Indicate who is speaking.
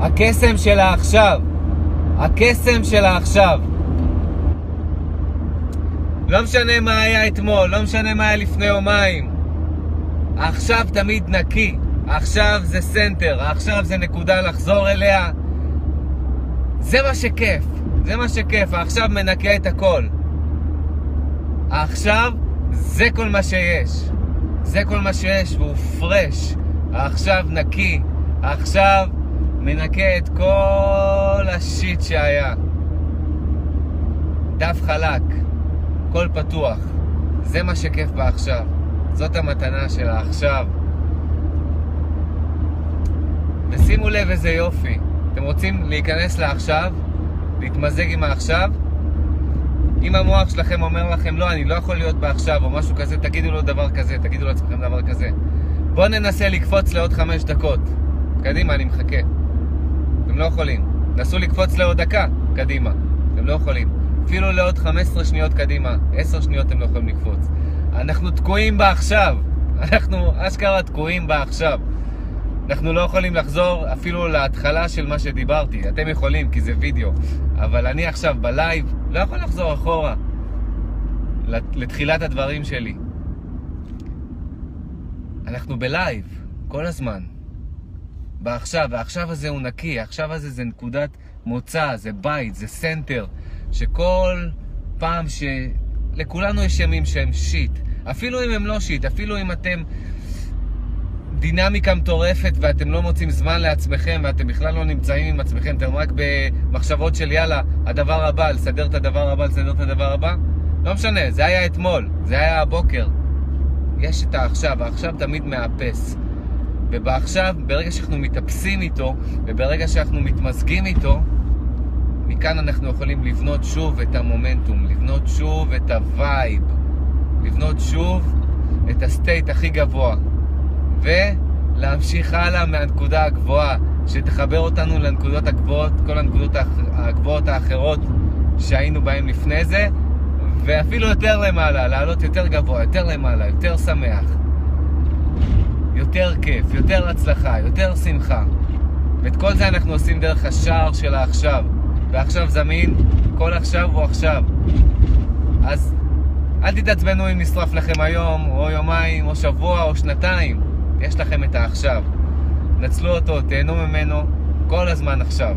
Speaker 1: הקסם של העכשיו. הקסם של העכשיו. לא משנה מה היה אתמול, לא משנה מה היה לפני יומיים. עכשיו תמיד נקי. עכשיו זה center, עכשיו זה נקודה לחזור אליה. זה מה שכיף, זה מה שכיף, עכשיו מנקה את הכל. עכשיו זה כל מה שיש. זה כל מה שיש, והוא fresh. עכשיו נקי. עכשיו מנקה את כל השיט שהיה. דף חלק, קול פתוח. זה מה שכיף בעכשיו. זאת המתנה של העכשיו. ושימו לב איזה יופי. אתם רוצים להיכנס לעכשיו? להתמזג עם העכשיו? אם המוח שלכם אומר לכם, לא, אני לא יכול להיות בעכשיו, או משהו כזה, תגידו לו דבר כזה, תגידו לעצמכם דבר כזה. בואו ננסה לקפוץ לעוד חמש דקות. קדימה, אני מחכה. לא יכולים. נסו לקפוץ לעוד דקה, קדימה. אתם לא יכולים. אפילו לעוד 15 שניות קדימה, 10 שניות אתם לא יכולים לקפוץ. אנחנו תקועים בעכשיו. אנחנו אשכרה תקועים בעכשיו. אנחנו לא יכולים לחזור אפילו להתחלה של מה שדיברתי. אתם יכולים, כי זה וידאו. אבל אני עכשיו בלייב לא יכול לחזור אחורה לתחילת הדברים שלי. אנחנו ב live, כל הזמן. בעכשיו, והעכשיו הזה הוא נקי, העכשיו הזה זה נקודת מוצא, זה בית, זה center, שכל פעם ש... לכולנו יש ימים שהם shit. אפילו אם הם לא shit, אפילו אם אתם דינמיקה מטורפת ואתם לא מוצאים זמן לעצמכם ואתם בכלל לא נמצאים עם עצמכם, אתם רק במחשבות של יאללה, הדבר הבא, לסדר את הדבר הבא, לסדר את הדבר הבא. לא משנה, זה היה אתמול, זה היה הבוקר. יש את העכשיו, העכשיו תמיד מאפס. ובעכשיו, ברגע שאנחנו מתאפסים איתו, וברגע שאנחנו מתמזגים איתו, מכאן אנחנו יכולים לבנות שוב את המומנטום, לבנות שוב את ה vibe, לבנות שוב את ה state הכי גבוה. ולהמשיך הלאה מהנקודה הגבוהה, שתחבר אותנו לנקודות הגבוהות, כל הנקודות הגבוהות האחרות שהיינו בהן לפני זה, ואפילו יותר למעלה, לעלות יותר גבוה, יותר למעלה, יותר שמח, יותר כיף, יותר הצלחה, יותר שמחה. ואת כל זה אנחנו עושים דרך השער של העכשיו. ועכשיו זמין, כל עכשיו הוא עכשיו. אז אל תתעצבנו אם נשרף לכם היום, או יומיים, או שבוע, או שנתיים. יש לכם את העכשיו. נצלו אותו, תהנו ממנו כל הזמן עכשיו.